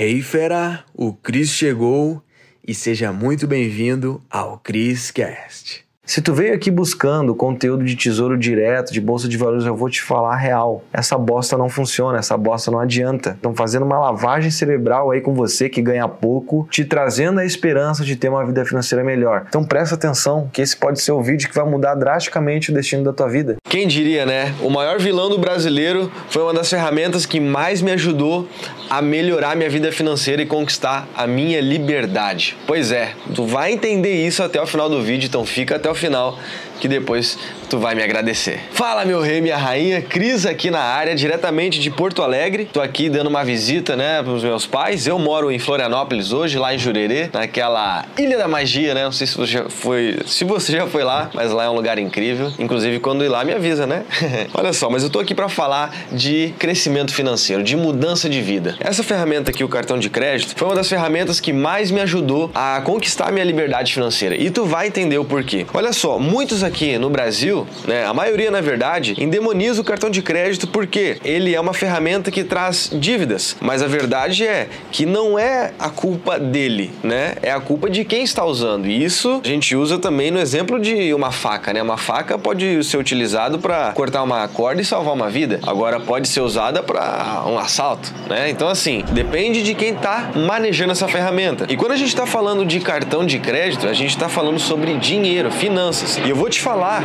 Hey fera, o Cris chegou e seja muito bem-vindo ao Cris Cast. Se tu veio aqui buscando conteúdo de tesouro direto, de bolsa de valores, eu vou te falar real. Essa bosta não funciona, essa bosta não adianta. Estão fazendo uma lavagem cerebral aí com você que ganha pouco, te trazendo a esperança de ter uma vida financeira melhor. Então presta atenção, que esse pode ser o vídeo que vai mudar drasticamente o destino da tua vida. Quem diria, né? O maior vilão do brasileiro foi uma das ferramentas que mais me ajudou a melhorar minha vida financeira e conquistar a minha liberdade. Pois é, tu vai entender isso até o final do vídeo, então fica até o final que depois tu vai me agradecer. Fala meu rei, minha rainha, Cris aqui na área, diretamente de Porto Alegre. Tô aqui dando uma visita, né, pros meus pais. Eu moro em Florianópolis hoje, lá em Jurerê, naquela Ilha da Magia, né? Não sei se você já foi, se você já foi lá, mas lá é um lugar incrível. Inclusive quando ir lá me avisa, né? Olha só, mas eu tô aqui para falar de crescimento financeiro, de mudança de vida. Essa ferramenta aqui, o cartão de crédito, foi uma das ferramentas que mais me ajudou a conquistar minha liberdade financeira. E tu vai entender o porquê. Olha só, muitos aqui no Brasil, né, a maioria na verdade, endemoniza o cartão de crédito porque ele é uma ferramenta que traz dívidas. Mas a verdade é que não é a culpa dele, né? É a culpa de quem está usando. E isso a gente usa também no exemplo de uma faca, né? Uma faca pode ser utilizado para cortar uma corda e salvar uma vida. Agora pode ser usada para um assalto, né? Então assim, depende de quem está manejando essa ferramenta. E quando a gente está falando de cartão de crédito, a gente está falando sobre dinheiro, finanças. E eu vou te falar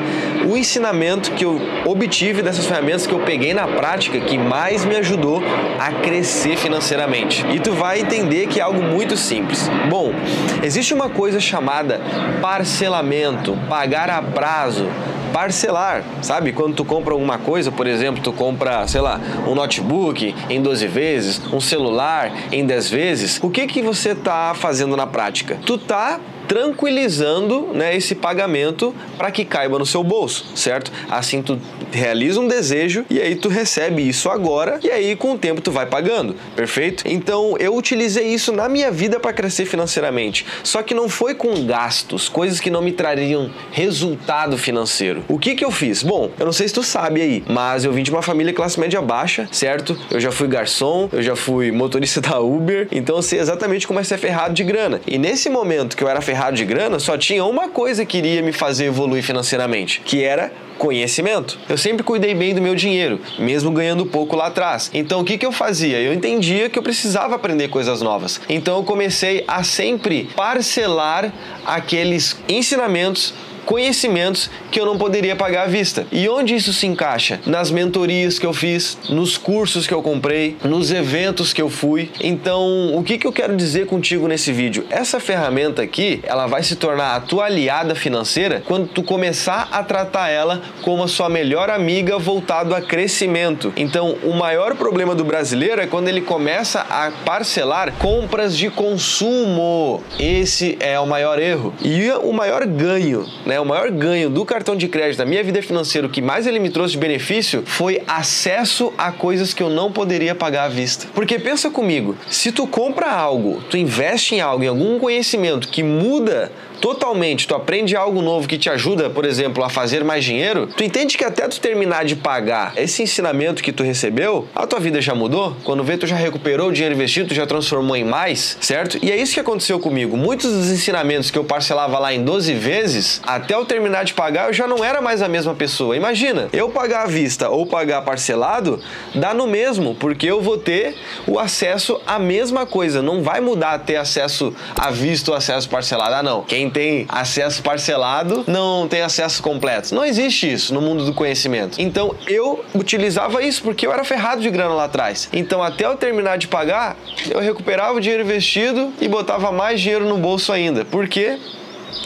o ensinamento que eu obtive dessas ferramentas que eu peguei na prática que mais me ajudou a crescer financeiramente. E tu vai entender que é algo muito simples. Bom, existe uma coisa chamada parcelamento, pagar a prazo parcelar, sabe? Quando tu compra alguma coisa, por exemplo, tu compra, sei lá, um notebook em 12 vezes, um celular em 10 vezes, o que que você tá fazendo na prática? Tu tá tranquilizando né, esse pagamento para que caiba no seu bolso, certo? Assim tu realiza um desejo e aí tu recebe isso agora e aí com o tempo tu vai pagando, perfeito? Então eu utilizei isso na minha vida para crescer financeiramente, só que não foi com gastos, coisas que não me trariam resultado financeiro. O que que eu fiz? Bom, eu não sei se tu sabe aí, mas eu vim de uma família classe média baixa, certo? Eu já fui garçom, eu já fui motorista da Uber, então eu sei exatamente como é ser ferrado de grana. E nesse momento que eu era ferrado de grana, só tinha uma coisa que iria me fazer evoluir financeiramente, que era conhecimento. Eu sempre cuidei bem do meu dinheiro, mesmo ganhando pouco lá atrás. Então o que, que eu fazia? Eu entendia que eu precisava aprender coisas novas. Então eu comecei a sempre parcelar aqueles ensinamentos conhecimentos que eu não poderia pagar à vista. E onde isso se encaixa? Nas mentorias que eu fiz, nos cursos que eu comprei, nos eventos que eu fui. Então, o que, que eu quero dizer contigo nesse vídeo? Essa ferramenta aqui, ela vai se tornar a tua aliada financeira quando tu começar a tratar ela como a sua melhor amiga voltado a crescimento. Então, o maior problema do brasileiro é quando ele começa a parcelar compras de consumo. Esse é o maior erro. E o maior ganho, né? Né, o maior ganho do cartão de crédito da minha vida financeira, o que mais ele me trouxe de benefício, foi acesso a coisas que eu não poderia pagar à vista. Porque pensa comigo, se tu compra algo, tu investe em algo, em algum conhecimento que muda totalmente, tu aprende algo novo que te ajuda, por exemplo, a fazer mais dinheiro, tu entende que até tu terminar de pagar esse ensinamento que tu recebeu, a tua vida já mudou? Quando vê, tu já recuperou o dinheiro investido, tu já transformou em mais, certo? E é isso que aconteceu comigo. Muitos dos ensinamentos que eu parcelava lá em 12 vezes, até eu terminar de pagar, eu já não era mais a mesma pessoa. Imagina, eu pagar à vista ou pagar parcelado, dá no mesmo, porque eu vou ter o acesso à mesma coisa. Não vai mudar ter acesso à vista ou acesso parcelado. Ah, não. Quem tem acesso parcelado não tem acesso completo. Não existe isso no mundo do conhecimento. Então eu utilizava isso porque eu era ferrado de grana lá atrás. Então até eu terminar de pagar, eu recuperava o dinheiro investido e botava mais dinheiro no bolso ainda. Por quê?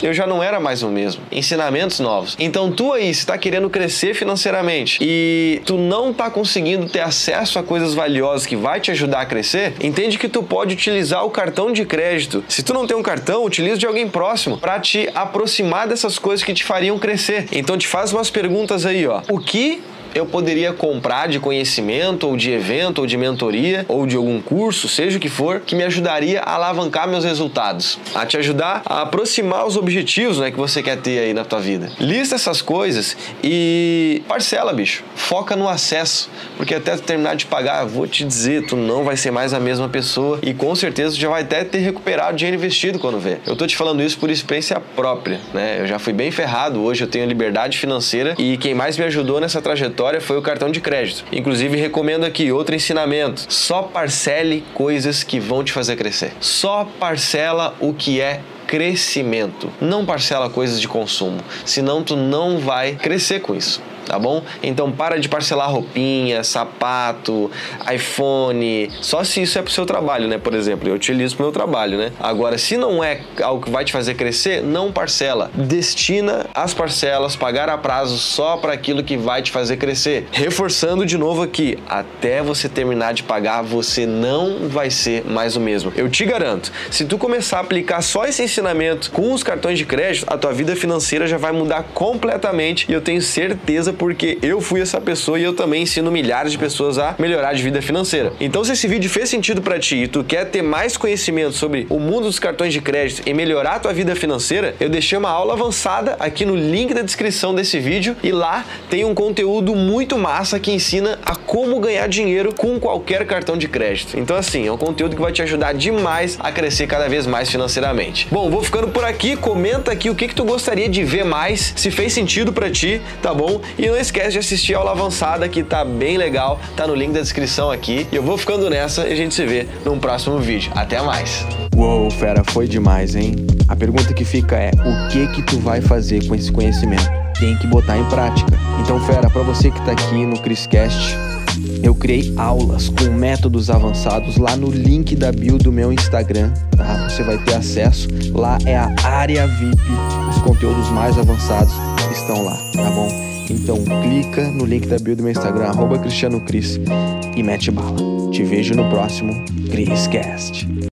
Eu já não era mais o mesmo. Ensinamentos novos. Então tu aí está querendo crescer financeiramente e tu não está conseguindo ter acesso a coisas valiosas que vai te ajudar a crescer, entende que tu pode utilizar o cartão de crédito. Se tu não tem um cartão, utiliza de alguém próximo para te aproximar dessas coisas que te fariam crescer. Então te faz umas perguntas aí, ó. O que eu poderia comprar de conhecimento, ou de evento, ou de mentoria, ou de algum curso, seja o que for, que me ajudaria a alavancar meus resultados, a te ajudar a aproximar os objetivos né, que você quer ter aí na tua vida. Lista essas coisas e parcela, bicho. Foca no acesso, porque até terminar de pagar, vou te dizer, tu não vai ser mais a mesma pessoa e com certeza já vai até ter recuperado dinheiro investido quando vê. Eu tô te falando isso por experiência própria, né? Eu já fui bem ferrado, hoje eu tenho liberdade financeira e quem mais me ajudou nessa trajetória foi o cartão de crédito. Inclusive recomendo aqui outro ensinamento: só parcele coisas que vão te fazer crescer. Só parcela o que é crescimento. Não parcela coisas de consumo, senão tu não vai crescer com isso tá bom? Então para de parcelar roupinha, sapato, iPhone, só se isso é pro seu trabalho, né? Por exemplo, eu utilizo pro meu trabalho, né? Agora, se não é algo que vai te fazer crescer, não parcela. Destina as parcelas, pagar a prazo só para aquilo que vai te fazer crescer. Reforçando de novo aqui, até você terminar de pagar, você não vai ser mais o mesmo. Eu te garanto, se tu começar a aplicar só esse ensinamento com os cartões de crédito, a tua vida financeira já vai mudar completamente e eu tenho certeza porque eu fui essa pessoa e eu também ensino milhares de pessoas a melhorar de vida financeira. Então, se esse vídeo fez sentido para ti e tu quer ter mais conhecimento sobre o mundo dos cartões de crédito e melhorar a tua vida financeira, eu deixei uma aula avançada aqui no link da descrição desse vídeo e lá tem um conteúdo muito massa que ensina a como ganhar dinheiro com qualquer cartão de crédito. Então, assim, é um conteúdo que vai te ajudar demais a crescer cada vez mais financeiramente. Bom, vou ficando por aqui. Comenta aqui o que, que tu gostaria de ver mais, se fez sentido para ti, tá bom? E não esquece de assistir a aula avançada que tá bem legal, tá no link da descrição aqui. E eu vou ficando nessa e a gente se vê num próximo vídeo. Até mais! Uou, fera, foi demais, hein? A pergunta que fica é: o que que tu vai fazer com esse conhecimento? Tem que botar em prática. Então, fera, para você que tá aqui no Criscast, eu criei aulas com métodos avançados lá no link da bio do meu Instagram, tá? Você vai ter acesso. Lá é a área VIP. Os conteúdos mais avançados estão lá, tá bom? Então clica no link da bio do meu Instagram, arroba Cristiano Cris, e mete bala. Te vejo no próximo CrisCast.